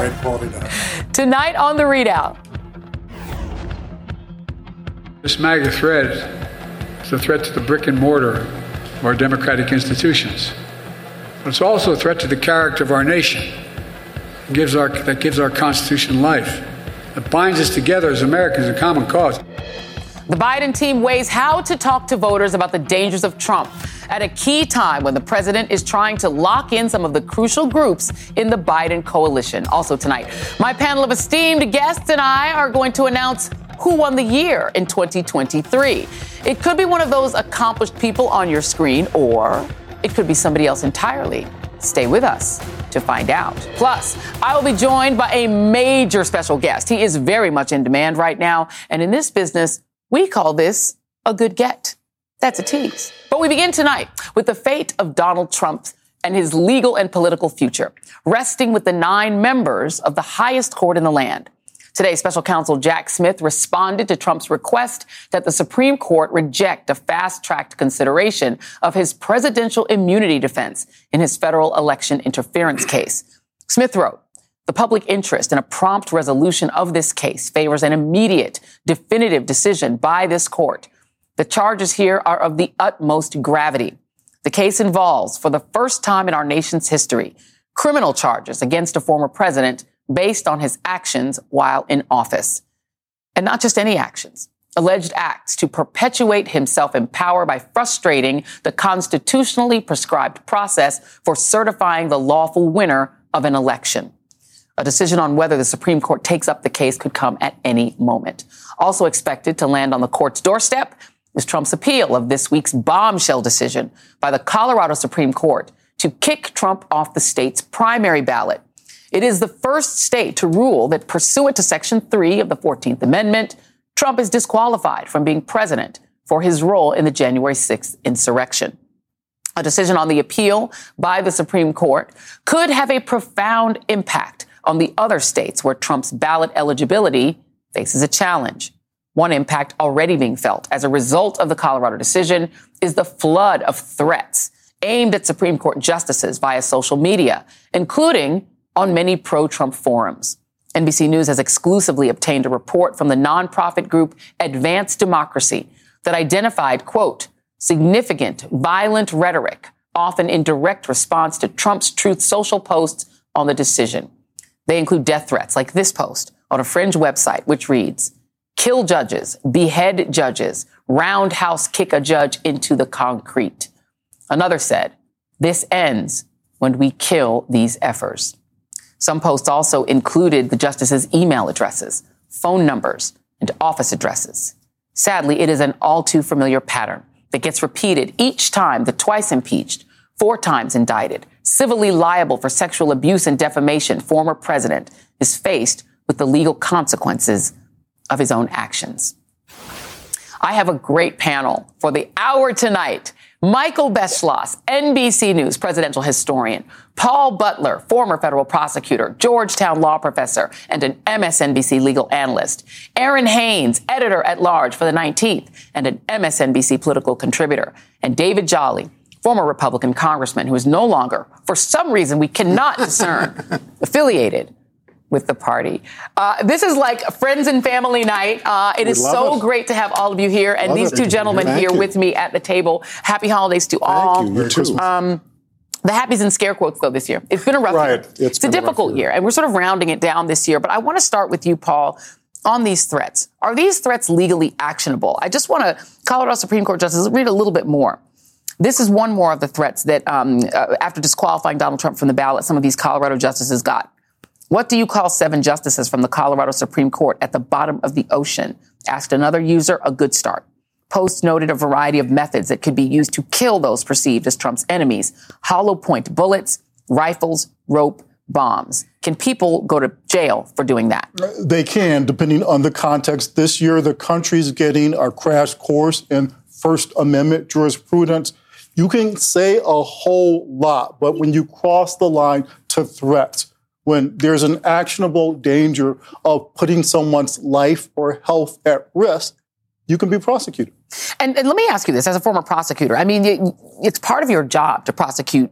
Great quality Tonight on the ReidOut. This MAGA threat is a threat to the brick and mortar of our democratic institutions. But it's also a threat to the character of our nation. It gives our, that gives our Constitution life. It binds us together as Americans in common cause. The Biden team weighs how to talk to voters about the dangers of Trump at a key time when the president is trying to lock in some of the crucial groups in the Biden coalition. Also tonight, my panel of esteemed guests and I are going to announce who won the year in 2023. It could be one of those accomplished people on your screen, or it could be somebody else entirely. Stay with us to find out. Plus, I will be joined by a major special guest. He is very much in demand right now, and in this business, we call this a good get. That's a tease. But we begin tonight with the fate of Donald Trump and his legal and political future, resting with the nine members of the highest court in the land. Today, special counsel Jack Smith responded to Trump's request that the Supreme Court reject a fast tracked consideration of his presidential immunity defense in his federal election interference case. Smith wrote, the public interest in a prompt resolution of this case favors an immediate, definitive decision by this court. The charges here are of the utmost gravity. The case involves, for the first time in our nation's history, criminal charges against a former president based on his actions while in office. And not just any actions, alleged acts to perpetuate himself in power by frustrating the constitutionally prescribed process for certifying the lawful winner of an election. A decision on whether the Supreme Court takes up the case could come at any moment. Also expected to land on the court's doorstep is Trump's appeal of this week's bombshell decision by the Colorado Supreme Court to kick Trump off the state's primary ballot. It is the first state to rule that pursuant to Section 3 of the 14th Amendment, Trump is disqualified from being president for his role in the January 6th insurrection. A decision on the appeal by the Supreme Court could have a profound impact on the other states where Trump's ballot eligibility faces a challenge. One impact already being felt as a result of the Colorado decision is the flood of threats aimed at Supreme Court justices via social media, including on many pro Trump forums. NBC News has exclusively obtained a report from the nonprofit group Advance Democracy that identified, quote, significant violent rhetoric, often in direct response to Trump's Truth Social posts on the decision. They include death threats like this post on a fringe website, which reads, kill judges, behead judges, roundhouse kick a judge into the concrete. Another said, this ends when we kill these effers. Some posts also included the justices' email addresses, phone numbers, and office addresses. Sadly, it is an all too familiar pattern that gets repeated each time the twice impeached, four times indicted, civilly liable for sexual abuse and defamation former president is faced with the legal consequences of his own actions. I have a great panel for the hour tonight. Michael Beschloss, NBC News presidential historian, Paul Butler, former federal prosecutor, Georgetown law professor, and an MSNBC legal analyst, Errin Haines, editor at large for the 19th and an MSNBC political contributor, and David Jolly, former Republican congressman who is no longer, for some reason we cannot discern, affiliated with the party. Uh, this is like friends and family night. Uh, it is so it. great to have all of you here and love these it. two gentlemen Thank here you. with me at the table. Happy holidays to Thank all. You. Too. Um, the happies and scare quotes, though, this year. It's been a rough right. year. It's, it's a difficult year. year, and we're sort of rounding it down this year. But I want to start with you, Paul on these threats. Are these threats legally actionable? I just want to, Colorado Supreme Court Justice, read a little bit more. This is one more of the threats that, um, uh, after disqualifying Donald Trump from the ballot, some of these Colorado justices got. What do you call seven justices from the Colorado Supreme Court at the bottom of the ocean? Asked another user, a good start. Post noted a variety of methods that could be used to kill those perceived as Trump's enemies hollow point bullets, rifles, rope, bombs. Can people go to jail for doing that? They can, depending on the context. This year, the country's getting a crash course in First Amendment jurisprudence. You can say a whole lot, but when you cross the line to threats, when there's an actionable danger of putting someone's life or health at risk, you can be prosecuted. And, and let me ask you this as a former prosecutor. I mean, it's part of your job to prosecute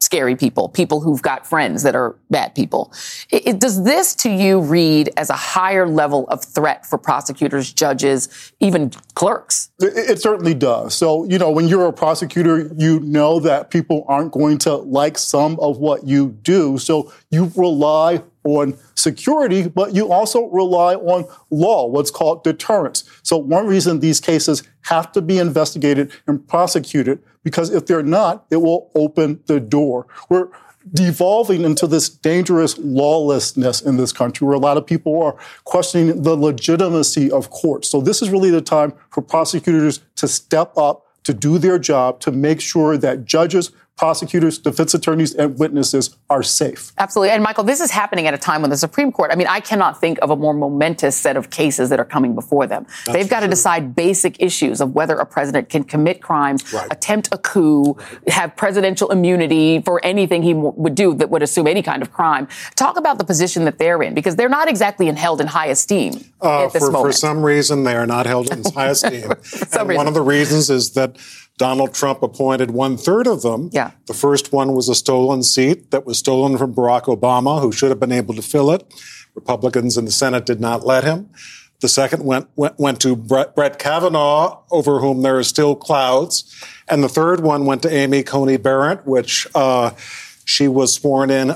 scary people, people who've got friends that are bad people. It, it, does this to you read as a higher level of threat for prosecutors, judges, even clerks? It, it, certainly does. So, you know, when you're a prosecutor, you know that people aren't going to like some of what you do. So you rely on security, but you also rely on law, what's called deterrence. So one reason these cases have to be investigated and prosecuted, because if they're not, it will open the door. We're devolving into this dangerous lawlessness in this country where a lot of people are questioning the legitimacy of courts. So this is really the time for prosecutors to step up, to do their job, to make sure that judges prosecutors, defense attorneys, and witnesses are safe. Absolutely. And Michael, this is happening at a time when the Supreme Court, I mean, I cannot think of a more momentous set of cases that are coming before them. That's They've got true. to decide basic issues of whether a president can commit crimes, right. attempt a coup, have presidential immunity for anything he w- would do that would assume any kind of crime. Talk about the position that they're in because they're not exactly in held in high esteem uh, at this for, moment. For some reason, they are not held in high esteem. and reason. one of the reasons is that Donald Trump appointed one third of them. Yeah. The first one was a stolen seat that was stolen from Barack Obama, who should have been able to fill it. Republicans in the Senate did not let him. The second went, went, went to Brett, Brett Kavanaugh, over whom there are still clouds. And the third one went to Amy Coney Barrett, which uh, she was sworn in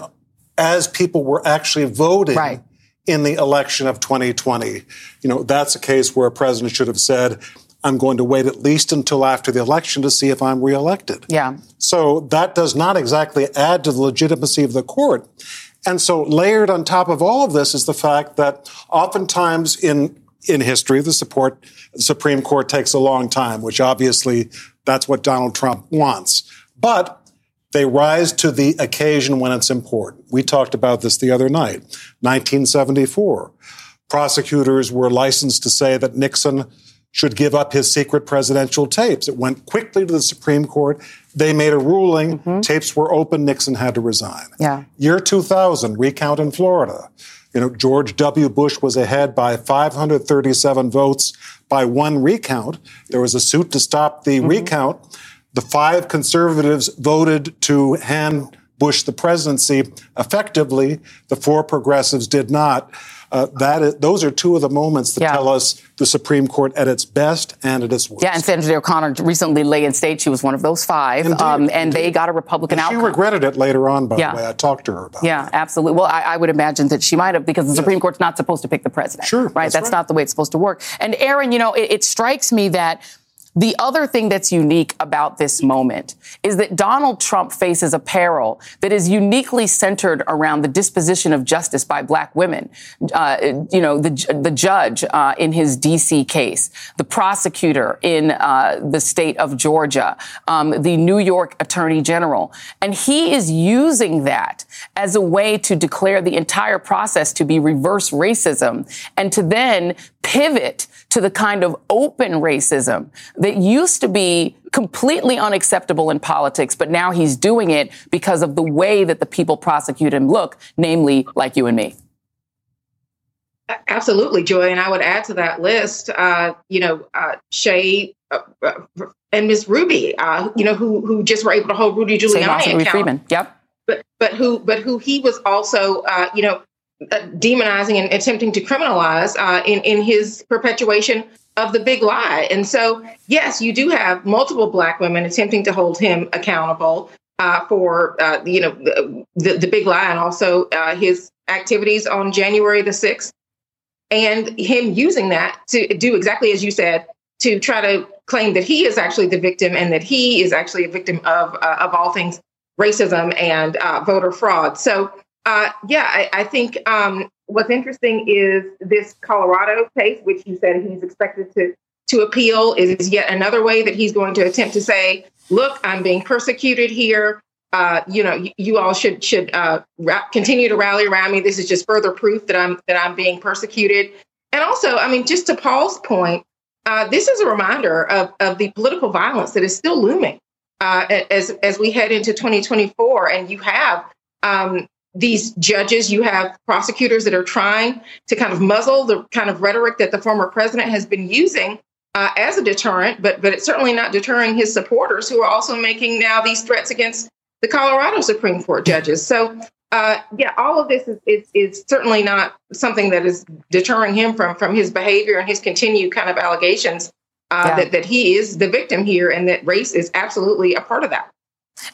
as people were actually voting right. in the election of 2020. You know, that's a case where a president should have said, I'm going to wait at least until after the election to see if I'm reelected. Yeah. So that does not exactly add to the legitimacy of the court. And so layered on top of all of this is the fact that oftentimes in in history, the support the Supreme Court takes a long time, which obviously that's what Donald Trump wants. But they rise to the occasion when it's important. We talked about this the other night. 1974. Prosecutors were licensed to say that Nixon should give up his secret presidential tapes. It went quickly to the Supreme Court. They made a ruling. Mm-hmm. Tapes were open. Nixon had to resign. Yeah. Year 2000, recount in Florida. You know, George W. Bush was ahead by 537 votes by one recount. There was a suit to stop the mm-hmm. recount. The five conservatives voted to hand Bush the presidency effectively. The four progressives did not. Uh, that is, those are two of the moments that yeah. tell us the Supreme Court at its best and at its worst. Yeah, and Sandra O'Connor recently lay in state she was one of those five, indeed, um, and indeed. they got a Republican and outcome. She regretted it later on, by yeah. the way. I talked to her about it. Yeah, that. absolutely. Well, I, I, would imagine that she might have, because the yes. Supreme Court's not supposed to pick the president. Sure. Right? That's, that's right. not the way it's supposed to work. And Errin, you know, it, it strikes me that the other thing that's unique about this moment is that Donald Trump faces a peril that is uniquely centered around the disposition of justice by black women. Uh, you know, the, the judge uh, in his D.C. case, the prosecutor in uh, the state of Georgia, um, the New York attorney general. And he is using that as a way to declare the entire process to be reverse racism and to then pivot to the kind of open racism that used to be completely unacceptable in politics, but now he's doing it because of the way that the people prosecute him look, namely like you and me. Absolutely, Joy. And I would add to that list, uh, you know, uh, Shaye uh, uh and Ms. Ruby, uh, you know, who who just were able to hold Rudy Giuliani account. Freeman. Yep. But but who but who he was also, uh, you know, uh, demonizing and attempting to criminalize uh, in in his perpetuation of the big lie. And so, yes, you do have multiple black women attempting to hold him accountable uh, for uh, you know the, the, big lie and also uh, his activities on January the sixth, and him using that to do exactly as you said to try to claim that he is actually the victim and that he is actually a victim of uh, of all things racism and voter fraud. So uh, yeah, I, I think um, what's interesting is this Colorado case, which you said he's expected to to appeal is yet another way that he's going to attempt to say, look, I'm being persecuted here. Uh, you know, you, you, all should should uh, ra- continue to rally around me. This is just further proof that I'm that I'm being persecuted. And also, I mean, just to Paul's point, uh, this is a reminder of of the political violence that is still looming uh, as as we head into 2024. And you have um, these judges, you have prosecutors that are trying to kind of muzzle the kind of rhetoric that the former president has been using uh, as a deterrent, but but it's certainly not deterring his supporters who are also making now these threats against the Colorado Supreme Court judges. So uh, yeah, all of this is, is, is certainly not something that is deterring him from from his behavior and his continued kind of allegations uh, yeah. that that he is the victim here and that race is absolutely a part of that.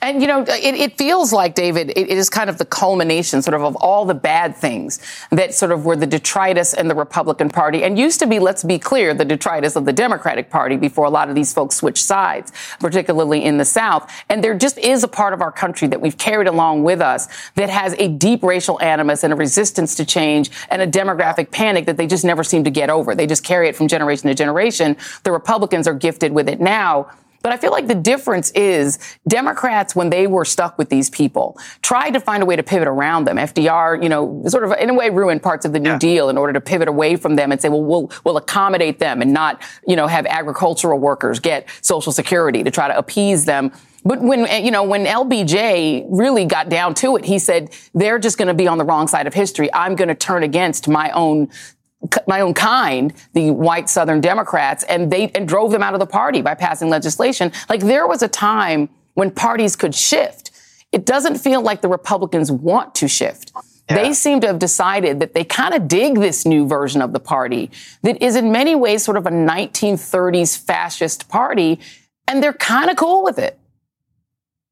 And, you know, it, it feels like, David, it, it is kind of the culmination sort of of all the bad things that sort of were the detritus in the Republican Party and used to be, let's be clear, the detritus of the Democratic Party before a lot of these folks switched sides, particularly in the South. And there just is a part of our country that we've carried along with us that has a deep racial animus and a resistance to change and a demographic panic that they just never seem to get over. They just carry it from generation to generation. The Republicans are gifted with it now. But I feel like the difference is Democrats, when they were stuck with these people, tried to find a way to pivot around them. FDR, you know, sort of in a way ruined parts of the New yeah. Deal in order to pivot away from them and say, well, we'll, we'll accommodate them and not, you know, have agricultural workers get Social Security to try to appease them. But when, eh, you know, when LBJ really got down to it, he said, they're just going to be on the wrong side of history. I'm going to turn against my own my own kind, the white Southern Democrats, and they and drove them out of the party by passing legislation. Like there was a time when parties could shift. It doesn't feel like the Republicans want to shift. Yeah. They seem to have decided that they kind of dig this new version of the party that is in many ways sort of a 1930s fascist party, and they're kind of cool with it.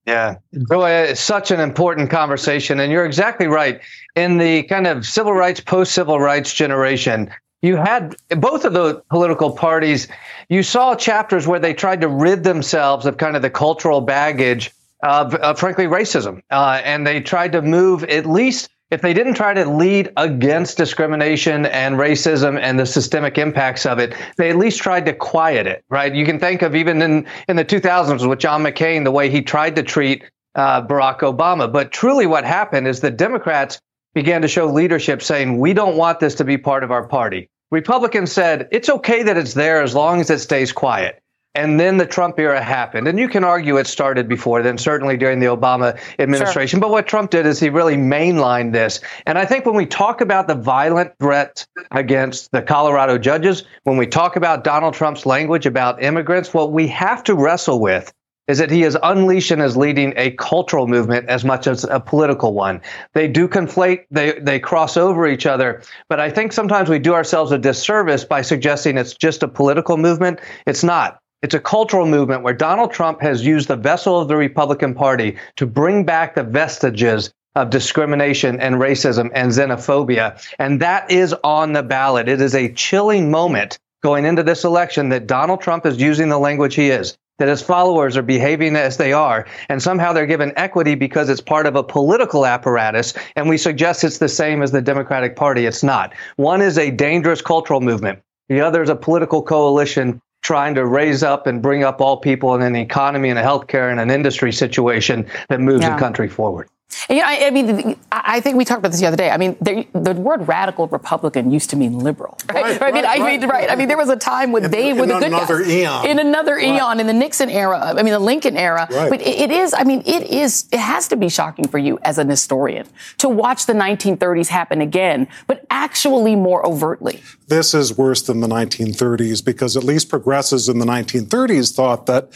Yeah, really, it's such an important conversation, and you're exactly right. In the kind of civil rights, post-civil rights generation, you had both of the political parties. You saw chapters where they tried to rid themselves of kind of the cultural baggage of, of frankly, racism, uh, and they tried to move at least if they didn't try to lead against discrimination and racism and the systemic impacts of it, they at least tried to quiet it, right? You can think of even in, in the 2000s with John McCain, the way he tried to treat uh, Barack Obama. But truly what happened is the Democrats began to show leadership saying, we don't want this to be part of our party. Republicans said, it's okay that it's there as long as it stays quiet. And then the Trump era happened. And you can argue it started before then, certainly during the Obama administration. Sure. But what Trump did is he really mainlined this. And I think when we talk about the violent threat against the Colorado judges, when we talk about Donald Trump's language about immigrants, what we have to wrestle with is that he is unleashing as leading a cultural movement as much as a political one. They do conflate, they, they cross over each other, but I think sometimes we do ourselves a disservice by suggesting it's just a political movement. It's not. It's a cultural movement where Donald Trump has used the vessel of the Republican Party to bring back the vestiges of discrimination and racism and xenophobia. And that is on the ballot. It is a chilling moment going into this election that Donald Trump is using the language he is, that his followers are behaving as they are, and somehow they're given equity because it's part of a political apparatus. And we suggest it's the same as the Democratic Party. It's not. One is a dangerous cultural movement. The other is a political coalition trying to raise up and bring up all people in an economy and a healthcare and an industry situation that moves yeah. the country forward. And, you know, I, I, mean, I think we talked about this the other day. I mean, there, the word radical Republican used to mean liberal, right? right I mean, right, I mean, right. I mean, there was a time when in, they were the good another guys. eon. In another eon, in the Nixon era. I mean, the Lincoln era. But it, it is. I mean, it is. It has to be shocking for you as an historian to watch the 1930s happen again, but actually more overtly. This is worse than the 1930s because at least progressives in the 1930s thought that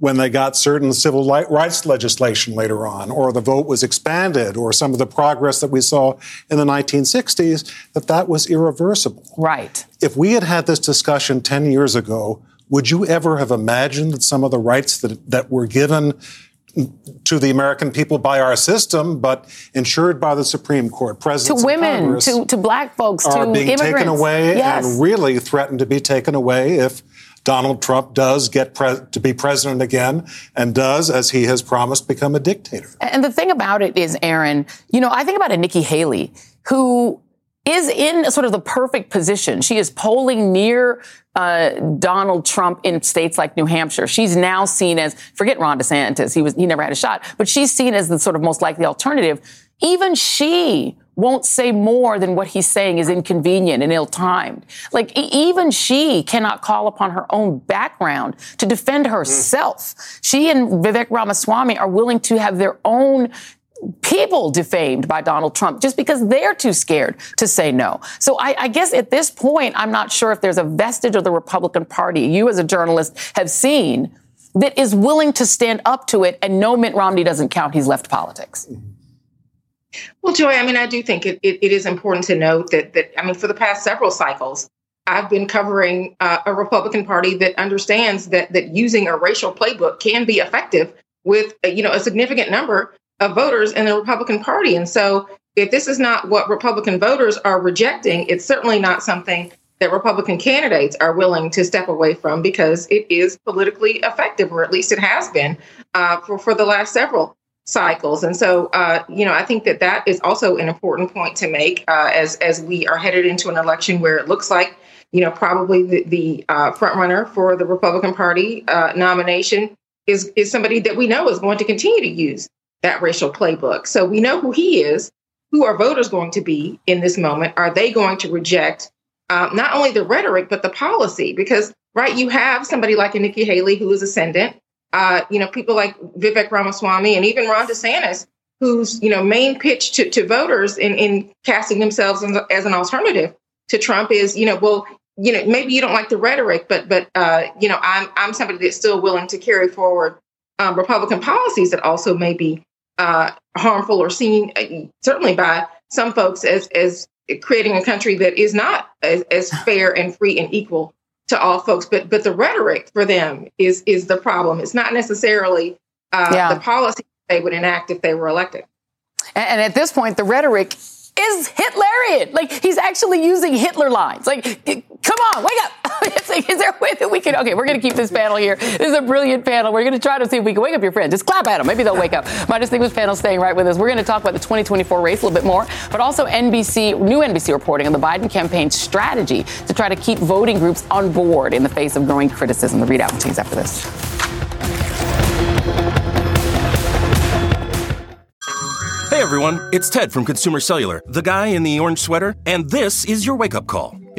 when they got certain civil rights legislation later on, or the vote was expanded, or some of the progress that we saw in the 1960s, that that was irreversible. Right. If we had had this discussion 10 years ago, would you ever have imagined that some of the rights that, that were given to the American people by our system, but ensured by the Supreme Court, presidents, to women, to, to black folks, are to being immigrants. taken away yes. and really threatened to be taken away if Donald Trump does get pre- to be president again and does, as he has promised, become a dictator. And the thing about it is, Errin, you know, I think about a Nikki Haley who is in sort of the perfect position. She is polling near uh, Donald Trump in states like New Hampshire. She's now seen as forget Ron DeSantis. He was he never had a shot, but she's seen as the sort of most likely alternative. Even she won't say more than what he's saying is inconvenient and ill-timed. Like even she cannot call upon her own background to defend herself. Mm. She and Vivek Ramaswamy are willing to have their own people defamed by Donald Trump just because they're too scared to say no. So I, I, guess at this point, I'm not sure if there's a vestige of the Republican Party you as a journalist have seen that is willing to stand up to it and no Mitt Romney doesn't count. He's left politics. Well, Joy, I mean, I do think it, it, it is important to note that, that, I mean, for the past several cycles, I've been covering uh, a Republican Party that understands that that using a racial playbook can be effective with you know a significant number of voters in the Republican Party. And so, if this is not what Republican voters are rejecting, it's certainly not something that Republican candidates are willing to step away from because it is politically effective, or at least it has been uh, for for the last several cycles. And so, uh, you know, I think that that is also an important point to make uh, as as we are headed into an election where it looks like, you know, probably the, the uh, front runner for the Republican Party uh, nomination is is somebody that we know is going to continue to use that racial playbook. So we know who he is. Who are voters going to be in this moment? Are they going to reject um, not only the rhetoric but the policy? Because right, you have somebody like a Nikki Haley who is ascendant. Uh, you know, people like Vivek Ramaswamy and even Ron DeSantis, whose you know main pitch to, to voters in, in casting themselves as, as an alternative to Trump is, you know, well, you know, maybe you don't like the rhetoric, but but uh, you know, I'm I'm somebody that's still willing to carry forward um, Republican policies that also may be uh, harmful or seen uh, certainly by some folks as as creating a country that is not as, as fair and free and equal to all folks. But but the rhetoric for them is is the problem. It's not necessarily uh, yeah. the policy they would enact if they were elected. And, and at this point, the rhetoric is Hitlerian. Like he's actually using Hitler lines. Like, come on, wake up. is there a way that we can? Okay, we're going to keep this panel here. This is a brilliant panel. We're going to try to see if we can wake up your friends. Just clap at them. Maybe they'll wake up. My distinguished panel staying right with us. We're going to talk about the 2024 race a little bit more, but also NBC, new NBC reporting on the Biden campaign strategy to try to keep voting groups on board in the face of growing criticism. The ReidOut continues after this. Hey everyone, it's Ted from Consumer Cellular, the guy in the orange sweater, and this is your wake up call.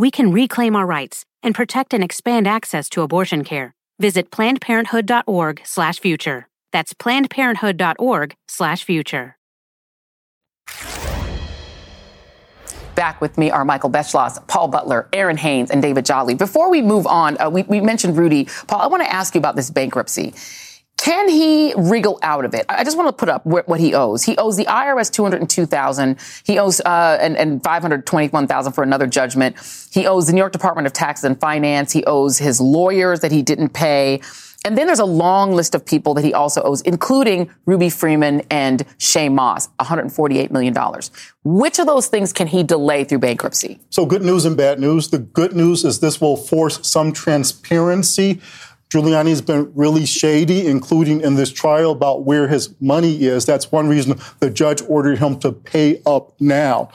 we can reclaim our rights and protect and expand access to abortion care. Visit plannedparenthood.org/future. That's plannedparenthood.org/future. Back with me are Michael Beschloss, Paul Butler, Errin Haines, and David Jolly. Before we move on, uh, we, we mentioned Rudy. Paul, I want to ask you about this bankruptcy. Can he wriggle out of it? I just want to put up what he owes. He owes the IRS two hundred and two thousand. He owes uh, and, and five hundred twenty-one thousand for another judgment. He owes the New York Department of Taxes and Finance. He owes his lawyers that he didn't pay. And then there's a long list of people that he also owes, including Ruby Freeman and Shaye Moss, $148 million. Which of those things can he delay through bankruptcy? So good news and bad news. The good news is this will force some transparency Giuliani's been really shady, including in this trial about where his money is. That's one reason the judge ordered him to pay up now.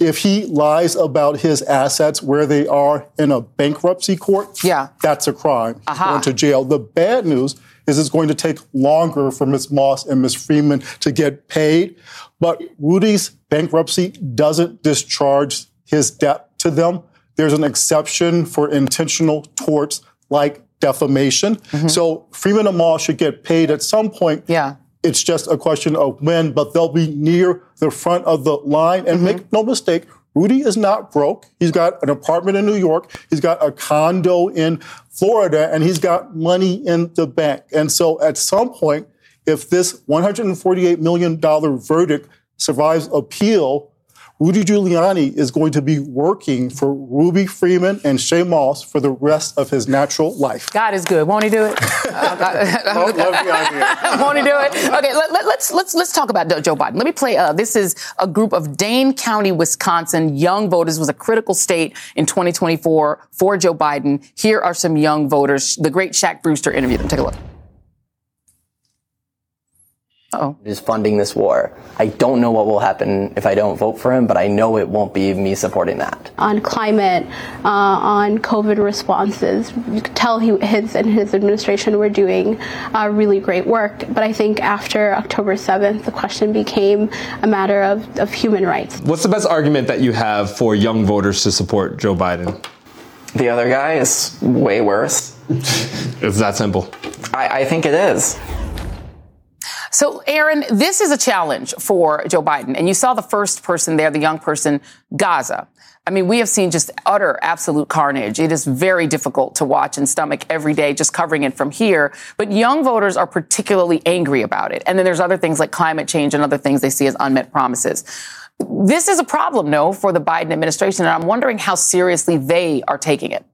If he lies about his assets, where they are in a bankruptcy court, yeah. that's a crime. Uh-huh. Going to jail. The bad news is it's going to take longer for Ms. Moss and Ms. Freeman to get paid. But Rudy's bankruptcy doesn't discharge his debt to them. There's an exception for intentional torts like defamation. Mm-hmm. So Freeman and Moss should get paid at some point. Yeah. It's just a question of when, but they'll be near the front of the line. And mm-hmm. make no mistake, Rudy is not broke. He's got an apartment in New York. He's got a condo in Florida and he's got money in the bank. And so at some point, if this $148 million verdict survives appeal, Rudy Giuliani is going to be working for Ruby Freeman and Shaye Moss for the rest of his natural life. God is good. Won't he do it? love, love the idea. Won't he do it? Okay, let, us let's, let's let's talk about Joe Biden. Let me play. Uh, this is a group of Dane County, Wisconsin young voters. It was a critical state in 2024 for Joe Biden. Here are some young voters. The great Shaq Brewster interviewed them. Take a look. Oh is funding this war. I don't know what will happen if I don't vote for him, but I know it won't be me supporting that. On climate, uh, on COVID responses, you could tell he, his and his administration were doing uh, really great work. But I think after October 7th, the question became a matter of, of human rights. What's the best argument that you have for young voters to support Joe Biden? The other guy is way worse. it's that simple. I, I think it is. So, Errin, this is a challenge for Joe Biden. And you saw the first person there, the young person, Gaza. I mean, we have seen just utter, absolute carnage. It is very difficult to watch and stomach every day, just covering it from here. But young voters are particularly angry about it. And then there's other things like climate change and other things they see as unmet promises. This is a problem, no, for the Biden administration. And I'm wondering how seriously they are taking it.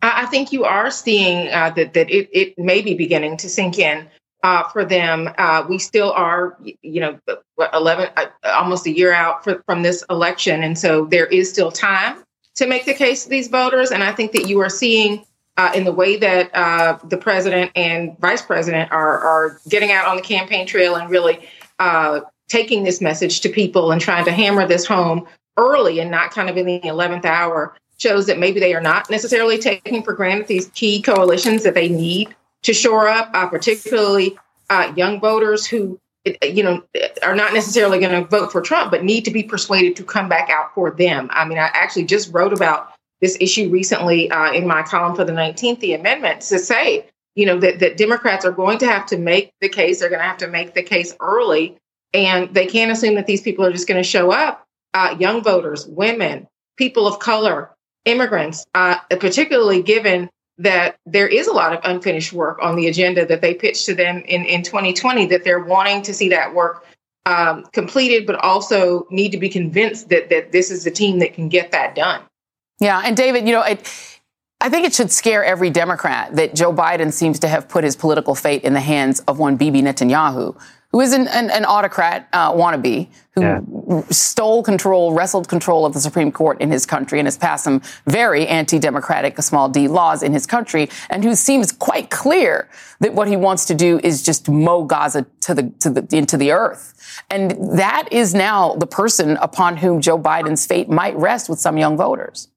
I think you are seeing uh, that, that it, it may be beginning to sink in uh, for them. Uh, we still are, you know, what, 11, uh, almost a year out for, from this election. And so there is still time to make the case to these voters. And I think that you are seeing uh, in the way that uh, the president and vice president are, are getting out on the campaign trail and really uh, taking this message to people and trying to hammer this home early and not kind of in the 11th hour shows that maybe they are not necessarily taking for granted these key coalitions that they need to shore up, uh, particularly uh, young voters who, you know, are not necessarily going to vote for Trump, but need to be persuaded to come back out for them. I mean, I actually just wrote about this issue recently uh, in my column for the 19th, the amendment, to say, you know, that, that Democrats are going to have to make the case. They're going to have to make the case early. And they can't assume that these people are just going to show up. Uh, young voters, women, people of color, immigrants, uh, particularly given that there is a lot of unfinished work on the agenda that they pitched to them in, in 2020 that they're wanting to see that work um, completed, but also need to be convinced that that this is the team that can get that done. Yeah, and David, you know, it, I think it should scare every Democrat that Joe Biden seems to have put his political fate in the hands of one Bibi Netanyahu who is an, an, an autocrat uh, wannabe, who yeah. stole control, wrestled control of the Supreme Court in his country, and has passed some very anti-democratic, small d, laws in his country, and who seems quite clear that what he wants to do is just mow Gaza to the, to the into the earth. And that is now the person upon whom Joe Biden's fate might rest with some young voters.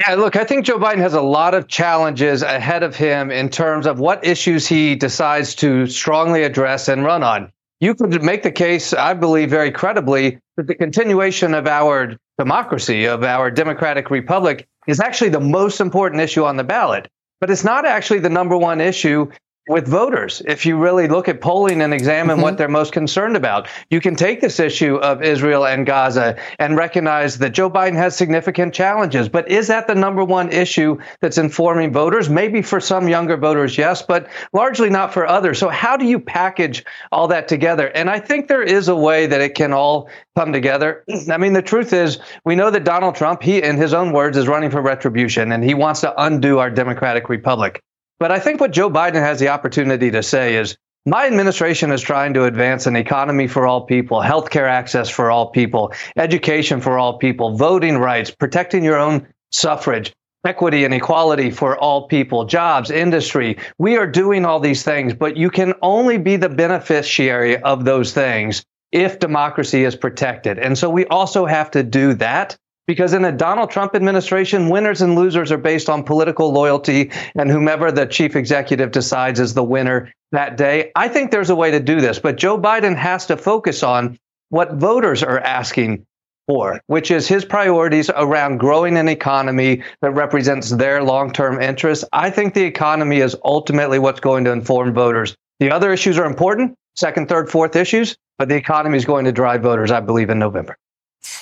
Yeah, look, I think Joe Biden has a lot of challenges ahead of him in terms of what issues he decides to strongly address and run on. You could make the case, I believe, very credibly, that the continuation of our democracy, of our democratic republic, is actually the most important issue on the ballot. But it's not actually the number one issue with voters. If you really look at polling and examine mm-hmm. what they're most concerned about, you can take this issue of Israel and Gaza and recognize that Joe Biden has significant challenges. But is that the number one issue that's informing voters? Maybe for some younger voters, yes, but largely not for others. So how do you package all that together? And I think there is a way that it can all come together. I mean, the truth is, we know that Donald Trump, he, in his own words, is running for retribution and he wants to undo our democratic republic. But I think what Joe Biden has the opportunity to say is my administration is trying to advance an economy for all people, healthcare access for all people, education for all people, voting rights, protecting your own suffrage. equity and equality for all people, jobs, industry. We are doing all these things, but you can only be the beneficiary of those things if democracy is protected. And so we also have to do that because in a Donald Trump administration, winners and losers are based on political loyalty and whomever the chief executive decides is the winner that day. I think there's a way to do this, but Joe Biden has to focus on what voters are asking for, which is his priorities around growing an economy that represents their long term interests. I think the economy is ultimately what's going to inform voters. The other issues are important, second, third, fourth issues, but the economy is going to drive voters, I believe, in November.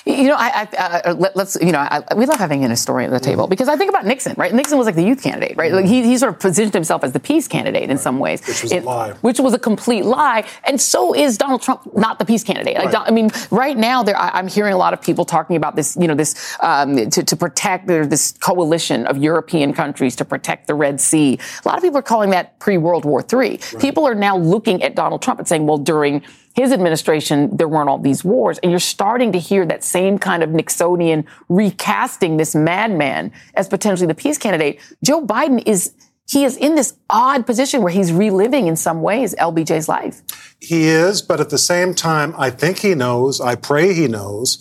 You know, I, I, uh, let, us you know, I, we love having an historian at the table because I think about Nixon, right? Nixon was like the youth candidate, right? Like he, he sort of positioned himself as the peace candidate in some ways, which was it, a lie, which was a complete lie. And so is Donald Trump not the peace candidate? Right. I, I mean, right now, there, I, am hearing a lot of people talking about this, you know, this um, to, to protect this coalition of European countries to protect the Red Sea. A lot of people are calling that pre World War III. Right. People are now looking at Donald Trump and saying, well, during his administration, there weren't all these wars. And you're starting to hear that same kind of Nixonian recasting this madman as potentially the peace candidate. Joe Biden is he is in this odd position where he's reliving in some ways LBJ's life. He is, but at the same time, I think he knows, I pray he knows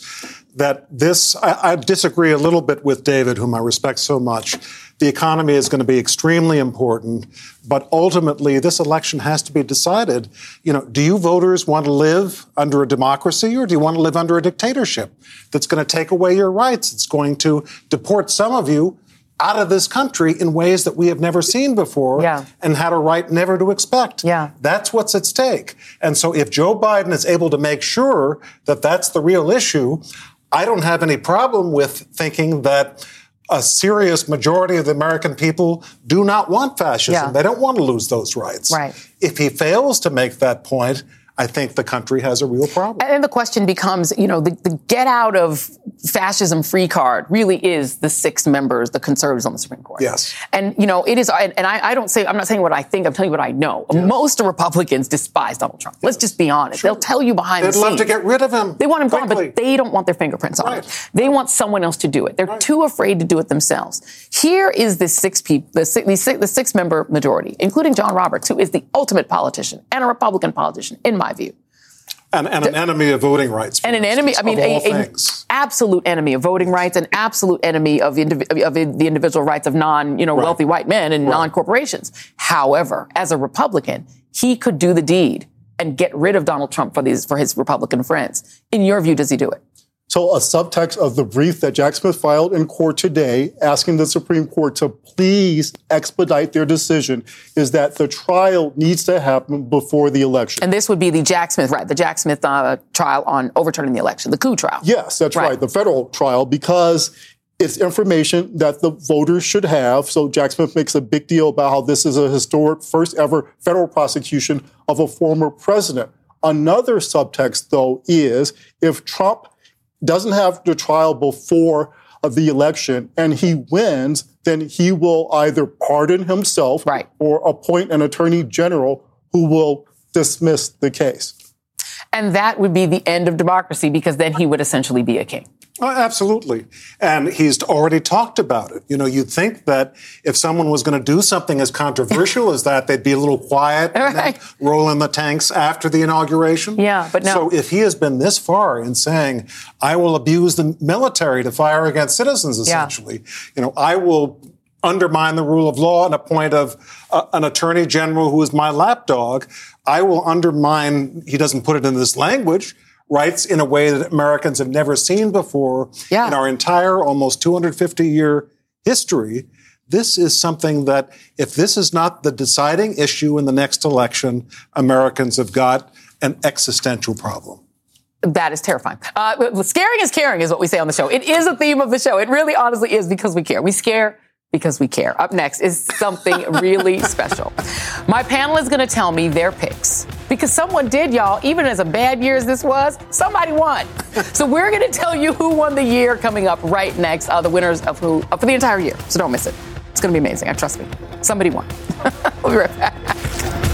that this, I, I disagree a little bit with David, whom I respect so much the economy is going to be extremely important, but ultimately this election has to be decided. You know, do you voters want to live under a democracy or do you want to live under a dictatorship that's going to take away your rights? It's going to deport some of you out of this country in ways that we have never seen before yeah. and had a right never to expect. Yeah. That's what's at stake. And so if Joe Biden is able to make sure that that's the real issue, I don't have any problem with thinking that a serious majority of the American people do not want fascism. Yeah. They don't want to lose those rights. Right. If he fails to make that point, I think the country has a real problem. And then the question becomes, you know, the, the get out of fascism free card really is the six members, the conservatives on the Supreme Court. Yes. And, you know, it is, and, I, I, don't say, I'm not saying what I think, I'm telling you what I know. Yes. Most Republicans despise Donald Trump. Let's just be honest. Sure. They'll tell you behind They'd the scenes. They'd love to get rid of him. They want him quickly. gone, but they don't want their fingerprints on right. it. They want someone else to do it. They're right. too afraid to do it themselves. Here is this six people, the the six, the six member majority, including John Roberts, who is the ultimate politician and a Republican politician, in my view. And, and, an enemy of voting rights. And an enemy, I mean, a, a, absolute enemy of voting rights, an absolute enemy of, indiv- of the individual rights of non, you know, right. wealthy white men and right. non-corporations. However, as a Republican, he could do the deed and get rid of Donald Trump for these, for his Republican friends. In your view, does he do it? So, a subtext of the brief that Jack Smith filed in court today, asking the Supreme Court to please expedite their decision, is that the trial needs to happen before the election. And this would be the Jack Smith, right? The Jack Smith uh, trial on overturning the election, the coup trial. Yes, that's right. right. The federal trial, because it's information that the voters should have. So Jack Smith makes a big deal about how this is a historic first ever federal prosecution of a former president. Another subtext, though, is if Trump doesn't have the trial before the election and he wins, then he will either pardon himself right. or appoint an attorney general who will dismiss the case. And that would be the end of democracy because then he would essentially be a king. Oh, absolutely. And he's already talked about it. You know, you'd think that if someone was going to do something as controversial as that, they'd be a little quiet right. and roll in the tanks after the inauguration. Yeah, but no. So if he has been this far in saying, I will abuse the military to fire against citizens, essentially, yeah. you know, I will undermine the rule of law and appoint of uh, an attorney general who is my lapdog. I will undermine, he doesn't put it in this language, rights in a way that Americans have never seen before yeah. in our entire almost 250 year history. This is something that, if this is not the deciding issue in the next election, Americans have got an existential problem. That is terrifying. Uh, scaring is caring, is what we say on the show. It is a theme of the show. It really, honestly, is because we care. We scare because we care. Up next is something really special. My panel is going to tell me their picks because someone did, y'all. Even as a bad year as this was, somebody won. so we're going to tell you who won the year coming up right next. Uh, the winners of who uh, for the entire year. So don't miss it. It's going to be amazing. I trust me. Somebody won. we'll be right back.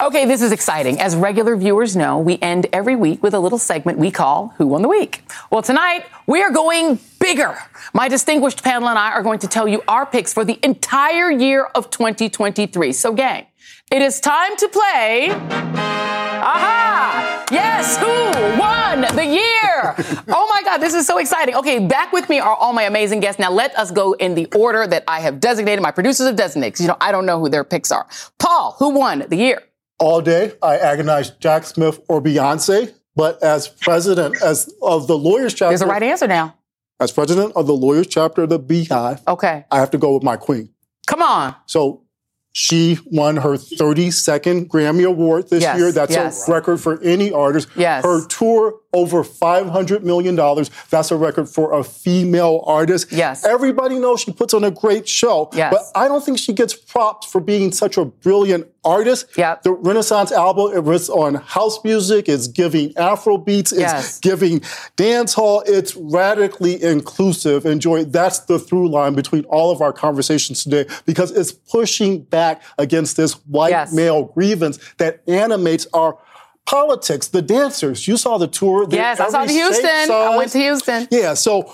Okay, this is exciting. As regular viewers know, we end every week with a little segment we call Who Won the Week. Well, tonight we are going bigger. My distinguished panel and I are going to tell you our picks for the entire year of 2023. So, gang, it is time to play. Aha! Yes, who won the year? oh my God, this is so exciting. Okay, back with me are all my amazing guests. Now let us go in the order that I have designated. My producers have designated. You know, I don't know who their picks are. Paul, who won the year? all day. I agonized Jack Smith or Beyonce, but as president as of the lawyers chapter, there's a right answer now. As president of the lawyers chapter of the BeyHive, okay, I have to go with my queen. Come on. So she won her 32nd Grammy Award this yes, year. That's yes. a record for any artist. Yes. Her tour over $500 million. That's a record for a female artist. Yes. Everybody knows she puts on a great show. Yes. But I don't think she gets props for being such a brilliant artist. Yep. The Renaissance album, it was on house music. It's giving Afro beats. It's Yes. giving dance hall. It's radically inclusive. And Joy, that's the through line between all of our conversations today because it's pushing back against this white Yes. male grievance that animates our politics. The dancers, you saw the tour. They're Yes, I saw the Houston. shape, I went to Houston. Yeah, so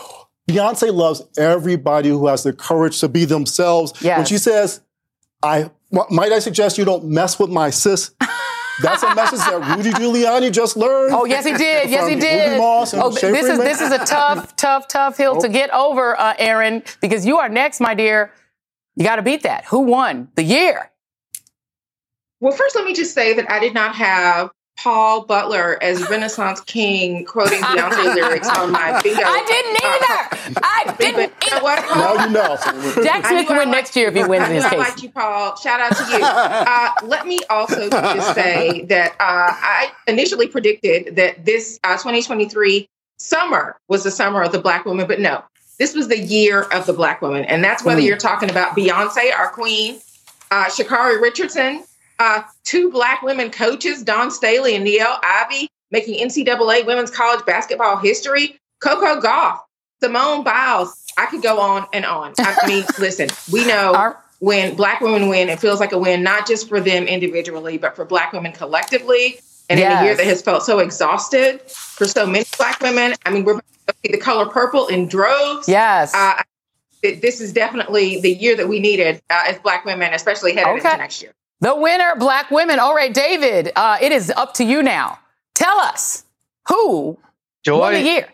Beyonce loves everybody who has the courage to be themselves. When she says, "I might I suggest you don't mess with my sis." That's a message that Rudy Giuliani just learned. Oh yes, he did. Yes, he Ruby did. Moss and Oh, th- Shaye this is Freeman. this is a tough, tough, tough hill to get over, uh, Errin, because you are next, my dear. You got to beat that. Who won the year? Well, first, let me just say that I did not have Paul Butler as Renaissance King quoting Beyonce lyrics on my bingo. I didn't either. I didn't. But you know what? now you know. Jack I Smith knew can win next year if he wins I in knew his I case. liked you, Paul. Shout out to you. Uh, let me also just say that uh, I initially predicted that this uh, 2023 summer was the summer of the Black woman, but no, this was the year of the Black woman, and that's whether you're talking about Beyonce, our queen, uh, Sha'Carri Richardson, uh, two Black women coaches, Dawn Staley and Niele Ivey, making NCAA women's college basketball history, Coco Gauff, Simone Biles. I could go on and on. I mean, listen, we know Our- when Black women win, it feels like a win, not just for them individually, but for Black women collectively. And in a year that has felt so exhausted for so many Black women, I mean, we're the color purple in droves. Yes. Uh, this is definitely the year that we needed uh, as Black women, especially headed Okay. into next year. The winner, Black women. All right, David, uh, it is up to you now. Tell us who won the Joy year.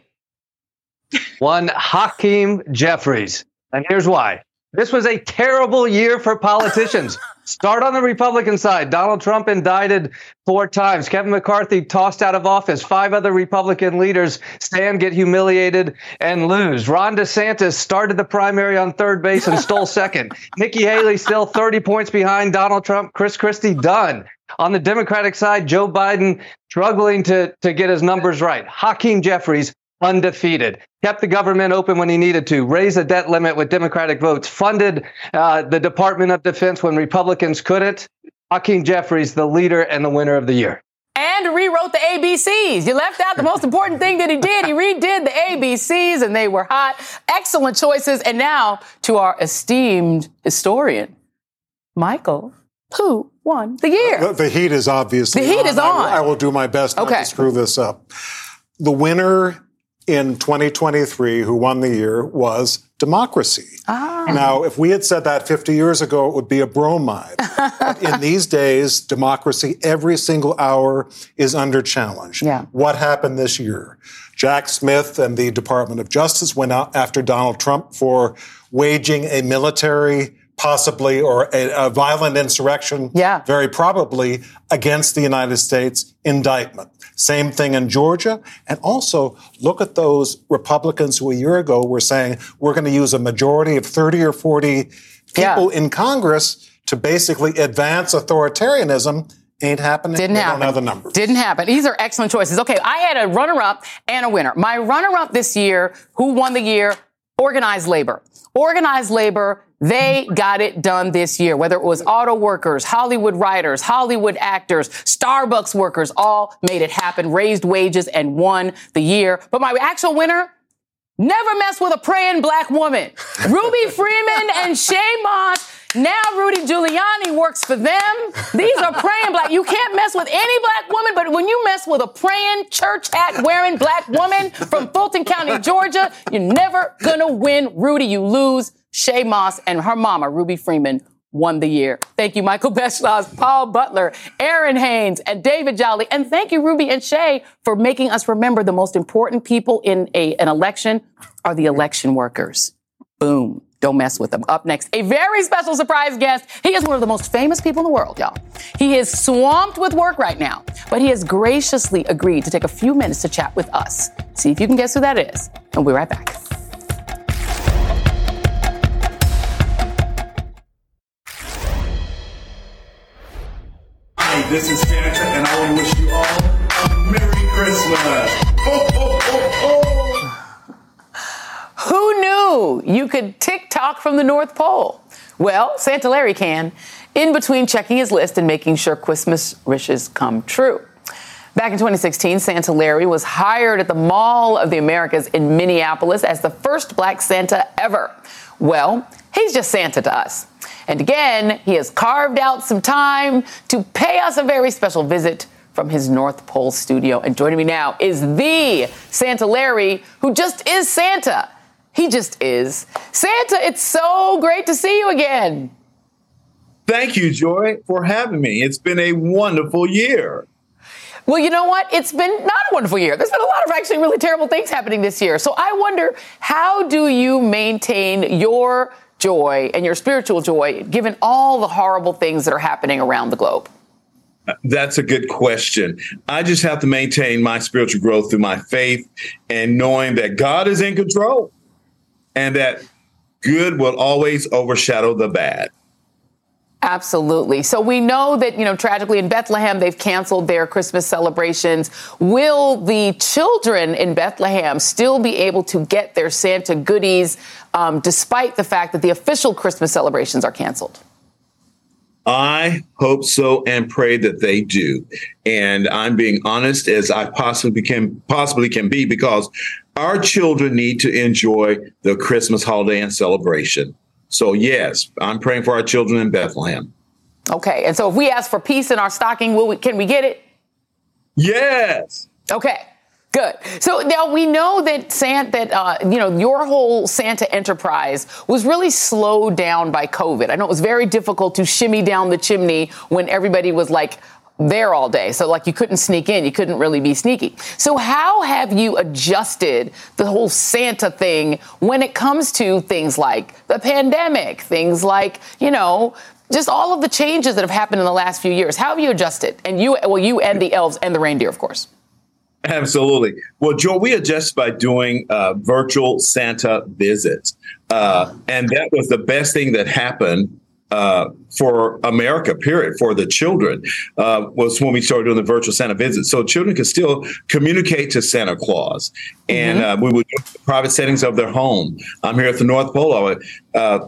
won Hakeem Jeffries. And here's why. This was a terrible year for politicians. Start on the Republican side. Donald Trump indicted four times. Kevin McCarthy tossed out of office. Five other Republican leaders stand, get humiliated, and lose. Ron DeSantis started the primary on third base and stole second. Nikki Haley still 30 points behind Donald Trump. Chris Christie done. On the Democratic side, Joe Biden struggling to, to get his numbers right. Hakeem Jeffries undefeated, kept the government open when he needed to, raised the debt limit with Democratic votes, funded uh, the Department of Defense when Republicans couldn't. Hakeem Jeffries, the leader and the winner of the year. and rewrote the ABCs. You left out the most important thing that he did. He redid the ABCs and they were hot. Excellent choices. And now to our esteemed historian, Michael, who won the year? The, the heat is obviously The heat is on. I, will do my best not Okay. to screw this up. The winner in 2023 who won the year was democracy. Ah. Now, if we had said that 50 years ago, it would be a bromide. but in these days, democracy every single hour is under challenge. Yeah. What happened this year? Jack Smith and the Department of Justice went out after Donald Trump for waging a military possibly or a, a, violent insurrection, yeah. very probably against the United States indictment. Same thing in Georgia. And also look at those Republicans who a year ago were saying we're going to use a majority of 30 or 40 people yeah. in Congress to basically advance authoritarianism. Ain't happening. Didn't happen. Don't have the numbers. Didn't happen. These are excellent choices. Okay, I had a runner-up and a winner. My runner-up this year, who won the year? Organized labor. Organized labor they got it done this year, whether it was auto workers, Hollywood writers, Hollywood actors, Starbucks workers, all made it happen, raised wages and won the year. But my actual winner, never mess with a praying black woman. Ruby Freeman and Shaye Moss. Now Rudy Giuliani works for them. These are praying black. You can't mess with any black woman, but when you mess with a praying church hat wearing black woman from Fulton County, Georgia, you're never gonna win. Rudy, you lose. Shaye Moss and her mama, Ruby Freeman, won the year. Thank you, Michael Beschloss, Paul Butler, Errin Haines, and David Jolly. And thank you, Ruby and Shaye, for making us remember the most important people in a, an election are the election workers. Boom. Don't mess with them. Up next, a very special surprise guest. He is one of the most famous people in the world, y'all. He is swamped with work right now, but he has graciously agreed to take a few minutes to chat with us. See if you can guess who that is. And we'll be right back. Hi, this is Santa, and I want to wish you all a Merry Christmas. Ho, ho, ho. Who knew you could TikTok from the North Pole? Well, Santa Larry can, in between checking his list and making sure Christmas wishes come true. Back in 2016, Santa Larry was hired at the Mall of the Americas in Minneapolis as the first black Santa ever. Well, he's just Santa to us. And again, he has carved out some time to pay us a very special visit from his North Pole studio. And joining me now is the Santa Larry, who just is Santa. He just is. Santa, it's so great to see you again. Thank you, Joy, for having me. It's been a wonderful year. Well, you know what? It's been not a wonderful year. There's been a lot of actually really terrible things happening this year. So I wonder, how do you maintain your joy and your spiritual joy given all the horrible things that are happening around the globe? That's a good question. I just have to maintain my spiritual growth through my faith and knowing that God is in control and that good will always overshadow the bad. Absolutely. So we know that, you know, tragically in Bethlehem, they've canceled their Christmas celebrations. Will the children in Bethlehem still be able to get their Santa goodies um, despite the fact that the official Christmas celebrations are canceled? I hope so and pray that they do. And I'm being honest as I possibly can possibly can be because our children need to enjoy the Christmas holiday and celebration. So, yes, I'm praying for our children in Bethlehem. Okay. And so if we ask for peace in our stocking, will we, can we get it? Yes. Okay. Good. So now we know that Santa, that uh, you know, your whole Santa enterprise was really slowed down by COVID. I know it was very difficult to shimmy down the chimney when everybody was like there all day. So like you couldn't sneak in, you couldn't really be sneaky. So how have you adjusted the whole Santa thing when it comes to things like the pandemic, things like, you know, just all of the changes that have happened in the last few years. How have you adjusted? And you, well, you and the elves and the reindeer, of course. Absolutely. Well, Joe, we adjust by doing uh, virtual Santa visits. Uh, and that was the best thing that happened uh, for America, period, for the children, uh, was when we started doing the virtual Santa visits. So children could still communicate to Santa Claus. And mm-hmm. uh, we would do private settings of their home. I'm here at the North Pole. I would uh,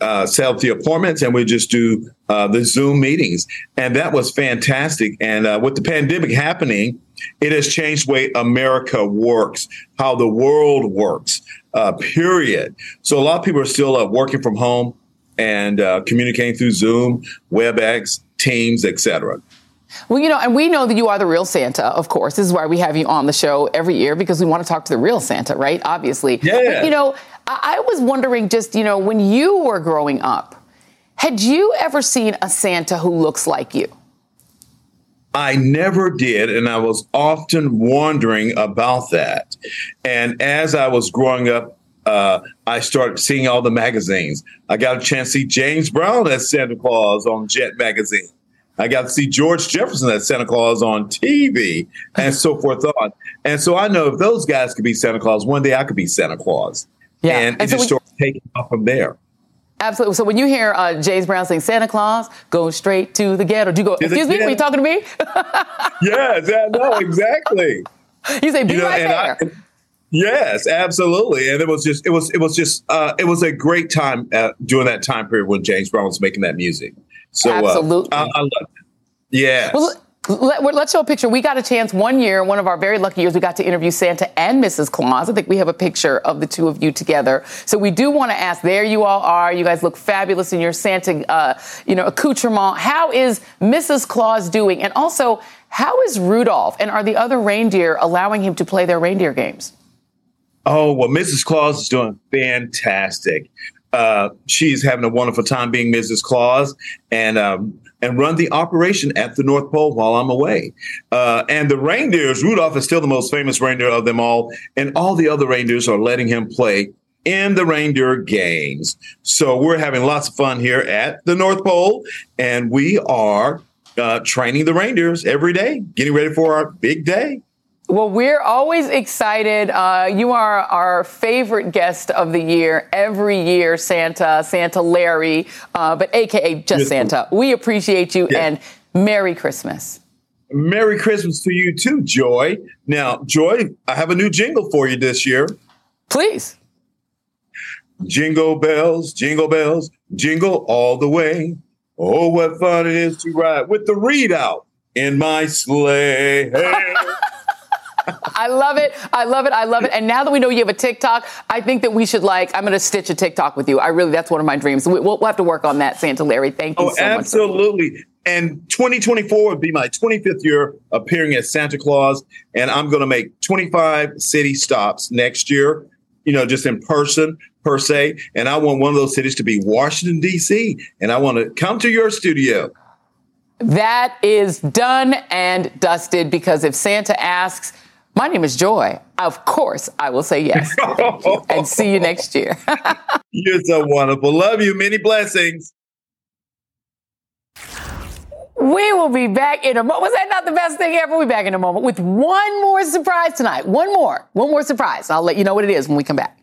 uh, set up the appointments and we just do uh, the Zoom meetings. And that was fantastic. And uh, with the pandemic happening, it has changed the way America works, how the world works, uh, period. So a lot of people are still uh, working from home and uh, communicating through Zoom, WebEx, Teams, etc. Well, you know, and we know that you are the real Santa, of course. This is why we have you on the show every year because we want to talk to the real Santa, right? Obviously. Yeah. But, you know, I, I was wondering just, you know, when you were growing up, had you ever seen a Santa who looks like you? I never did, and I was often wondering about that. And as I was growing up, uh, I started seeing all the magazines. I got a chance to see James Brown as Santa Claus on Jet magazine. I got to see George Jefferson as Santa Claus on TV, and so forth on. And so I know if those guys could be Santa Claus, one day I could be Santa Claus. Yeah, and, and it so just started taking off from there. Absolutely. So when you hear uh, James Brown sing Santa Claus, go straight to the ghetto. Do you go, excuse me, are you talking to me? yes, yeah, no, exactly. You say, be you know, right there. I, yes, absolutely. And it was just, it was, it was just, uh, it was a great time uh, during that time period when James Brown was making that music. So uh, absolutely. I, I love it. Yeah. Well, let, us show a picture. We got a chance one year, one of our very lucky years, we got to interview Santa and Mrs. Claus. I think we have a picture of the two of you together. So we do want to ask. There you all are. You guys look fabulous in your Santa, uh, you know, accoutrement. How is Mrs. Claus doing? And also, how is Rudolph? And are the other reindeer allowing him to play their reindeer games? Oh well, Mrs. Claus is doing fantastic. Uh, she's having a wonderful time being Mrs. Claus, and um, and run the operation at the North Pole while I'm away. Uh, and the reindeers, Rudolph is still the most famous reindeer of them all, and all the other reindeers are letting him play in the reindeer games. So we're having lots of fun here at the North Pole, and we are uh, training the reindeers every day, getting ready for our big day. Well, we're always excited. Uh, you are our favorite guest of the year every year, Santa, Santa Larry, uh, but AKA just yes. Santa. We appreciate you and Merry Christmas. Merry Christmas to you too, Joy. Now, Joy, I have a new jingle for you this year. Please. Jingle bells, jingle bells, jingle all the way. Oh, what fun it is to ride with the ReidOut in my sleigh. I love it. I love it. I love it. And now that we know you have a TikTok, I think that we should like, I'm going to stitch a TikTok with you. I really, that's one of my dreams. We, will we'll have to work on that, Santa Larry. Thank you oh, so absolutely. much. And 2024 would be my 25th year appearing as Santa Claus. And I'm going to make 25 city stops next year, you know, just in person per se. And I want one of those cities to be Washington, D.C. And I want to come to your studio. That is done and dusted because if Santa asks, my name is Joy. Of course, I will say yes. and see you next year. You're so wonderful. Love you. Many blessings. We will be back in a moment. Was that not the best thing ever? We'll be back in a moment with one more surprise tonight. One more. One more surprise. I'll let you know what it is when we come back.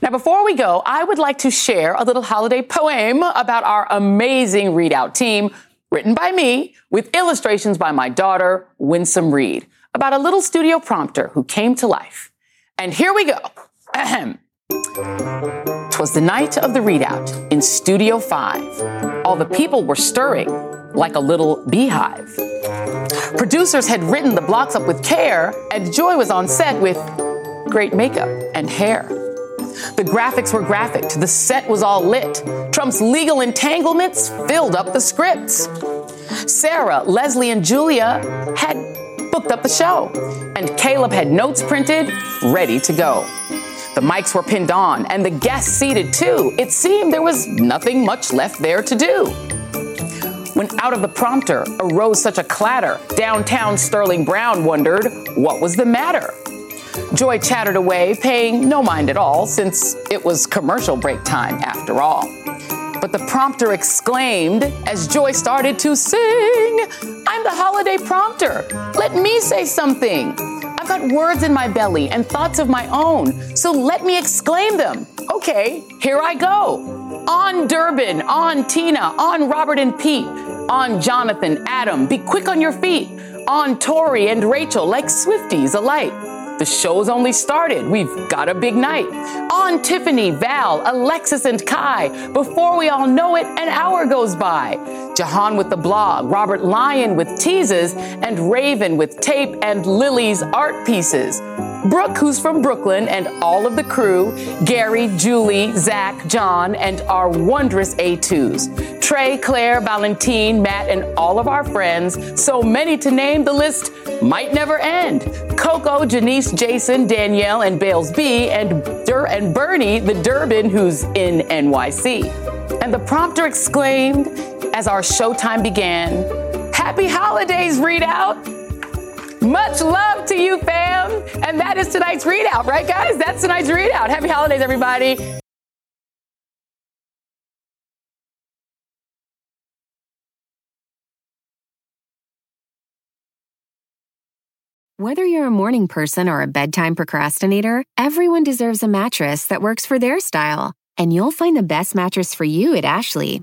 Now, before we go, I would like to share a little holiday poem about our amazing ReidOut team, written by me with illustrations by my daughter, Winsome Reid, about a little studio prompter who came to life. And here we go. Ahem. Twas the night of the ReidOut in Studio 5. All the people were stirring like a little beehive. Producers had written the blocks up with care, and Joy was on set with great makeup and hair. The graphics were graphic, the set was all lit. Trump's legal entanglements filled up the scripts. Sarah, Leslie, and Julia had booked up the show, and Caleb had notes printed, ready to go. The mics were pinned on, and the guests seated too. It seemed there was nothing much left there to do. When out of the prompter arose such a clatter, downtown Sterling Brown wondered what was the matter. Joy chattered away, paying no mind at all, since it was commercial break time after all. But the prompter exclaimed as Joy started to sing, I'm the holiday prompter. Let me say something. I've got words in my belly and thoughts of my own, so let me exclaim them. Okay, here I go. On Durbin, on Tina, on Robert and Pete, on Jonathan, Adam, be quick on your feet. On Tori and Rachel, like Swifties alike. The show's only started. We've got a big night. On Tiffany, Val, Alexis, and Kai. Before we all know it, an hour goes by. Jahan with the blog, Robert Lyon with teases, and Raven with tape and Lily's art pieces. Brooke, who's from Brooklyn, and all of the crew Gary, Julie, Zach, John, and our wondrous A2s. Trey, Claire, Valentine, Matt, and all of our friends. So many to name, the list might never end. Coco, Janice, Jason, Danielle, and Bales B, and, Dur- and Bernie, the Durbin, who's in NYC. And the prompter exclaimed as our showtime began, Happy holidays, ReidOut. Much love to you, fam. And that is tonight's ReidOut, right, guys? That's tonight's ReidOut. Happy holidays, everybody. Whether you're a morning person or a bedtime procrastinator, everyone deserves a mattress that works for their style. And you'll find the best mattress for you at Ashley.